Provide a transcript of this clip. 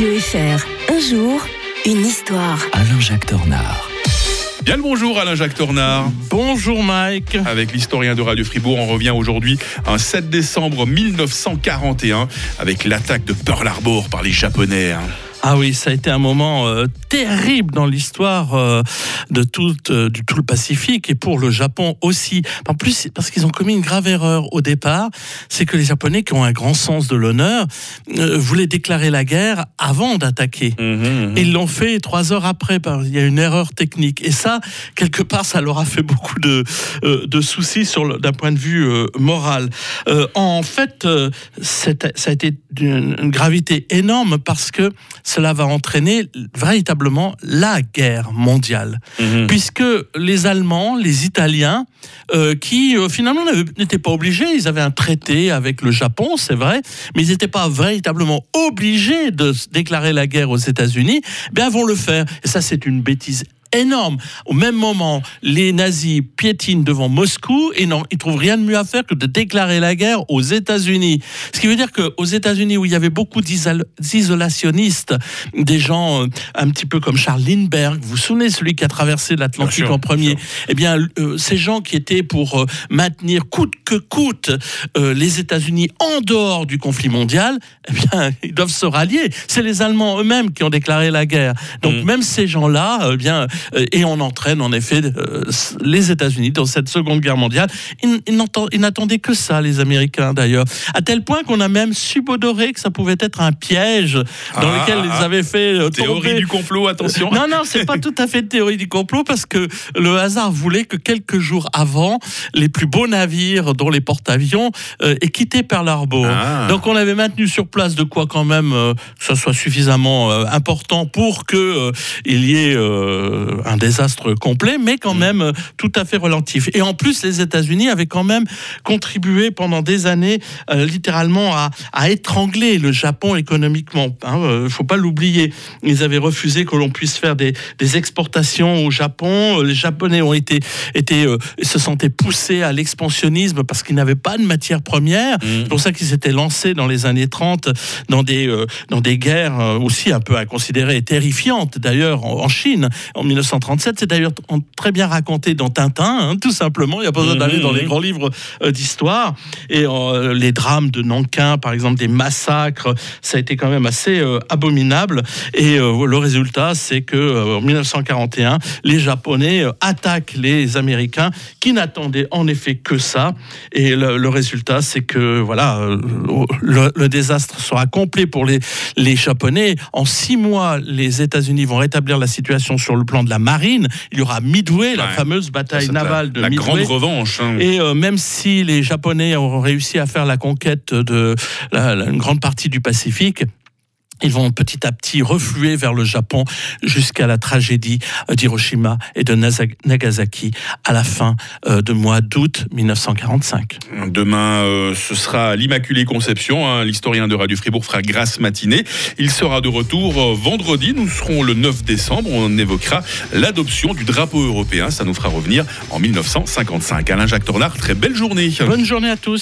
Radio FR. Un jour, une histoire. Alain-Jacques Tornard. Bien le bonjour Alain-Jacques Tornard. Bonjour Mike. Avec l'historien de Radio Fribourg, on revient aujourd'hui un 7 décembre 1941 avec l'attaque de Pearl Harbor par les Japonais. Ah oui, ça a été un moment euh, terrible dans l'histoire euh, de tout, euh, du tout le Pacifique et pour le Japon aussi. En plus, parce qu'ils ont commis une grave erreur au départ, c'est que les Japonais, qui ont un grand sens de l'honneur, euh, voulaient déclarer la guerre avant d'attaquer. Mhm, mhm. Et Ils l'ont fait trois heures après. Il y a une erreur technique. Et ça, quelque part, ça leur a fait beaucoup de, euh, de soucis d'un point de vue euh, moral. Euh, en fait, euh, ça a été d'une une gravité énorme parce que cela va entraîner véritablement la guerre mondiale. Mhm. Puisque les Allemands, les Italiens, euh, qui euh, finalement n'étaient pas obligés, ils avaient un traité avec le Japon, c'est vrai, mais ils n'étaient pas véritablement obligés de déclarer la guerre aux États-Unis, eh bien vont le faire. Et ça, c'est une bêtise énorme. Au même moment, les nazis piétinent devant Moscou et non, ils trouvent rien de mieux à faire que de déclarer la guerre aux États-Unis. Ce qui veut dire qu'aux États-Unis, où il y avait beaucoup d'isol- d'isolationnistes, des gens euh, un petit peu comme Charles Lindbergh, vous vous souvenez, celui qui a traversé l'Atlantique en premier, bien eh bien, euh, ces gens qui étaient pour euh, maintenir coûte que coûte euh, les États-Unis en dehors du conflit mondial, eh bien, ils doivent se rallier. C'est les Allemands eux-mêmes qui ont déclaré la guerre. Donc, Mm. même ces gens-là, eh bien, et on entraîne en effet euh, les États-Unis dans cette Seconde Guerre mondiale. Ils, n'attendaient que ça, les Américains d'ailleurs, à tel point qu'on a même subodoré que ça pouvait être un piège dans Ah, lequel ils avaient fait euh, Théorie tomber du complot, attention. non, non, c'est pas tout à fait théorie du complot parce que le hasard voulait que quelques jours avant, les plus beaux navires, dont les porte-avions, euh, aient quitté Pearl Harbor. Ah. Donc on avait maintenu sur place de quoi quand même euh, que ça soit suffisamment euh, important pour que euh, il y ait euh, un désastre complet, mais quand même euh, tout à fait relatif. Et en plus, les États-Unis avaient quand même contribué pendant des années euh, littéralement à, à étrangler le Japon économiquement. Il ne faut pas l'oublier. Ils avaient refusé que l'on puisse faire des, des exportations au Japon. Euh, Les Japonais ont été, été euh, se sentaient poussés à l'expansionnisme parce qu'ils n'avaient pas de matières premières. Mhm. C'est pour ça qu'ils s'étaient lancés dans les années 30 dans des, euh, dans des guerres euh, aussi un peu inconsidérées et terrifiantes. D'ailleurs, en, en Chine, en 1937, c'est d'ailleurs très bien raconté dans Tintin, hein, tout simplement. Il n'y a pas besoin d'aller Mhm. dans les grands livres euh, d'histoire. Et euh, les drames de Nankin, par exemple, des massacres, ça a été quand même assez euh, abominable. Et euh, le résultat, c'est que en 1941, les Japonais attaquent les Américains, qui n'attendaient en effet que ça. Et le, le résultat, c'est que voilà, le, le désastre sera complet pour les, les Japonais. En six mois, les États-Unis vont rétablir la situation sur le plan de la marine. Il y aura Midway, la fameuse bataille navale de la, la Midway. grande revanche. hein. Et euh, même si les Japonais ont réussi à faire la conquête de la- la- une grande partie du Pacifique, ils vont petit à petit refluer vers le Japon jusqu'à la tragédie d'Hiroshima et de Nagasaki à la fin euh, de mois d'août 1945. Demain, euh, ce sera l'Immaculée Conception. hein. L'historien de Radio Fribourg fera grasse matinée. Il sera de retour euh, vendredi. Nous serons le 9 décembre. On évoquera l'adoption du drapeau européen. Ça nous fera revenir en 1955. Alain-Jacques Tornard, très belle journée. Bonne journée à tous.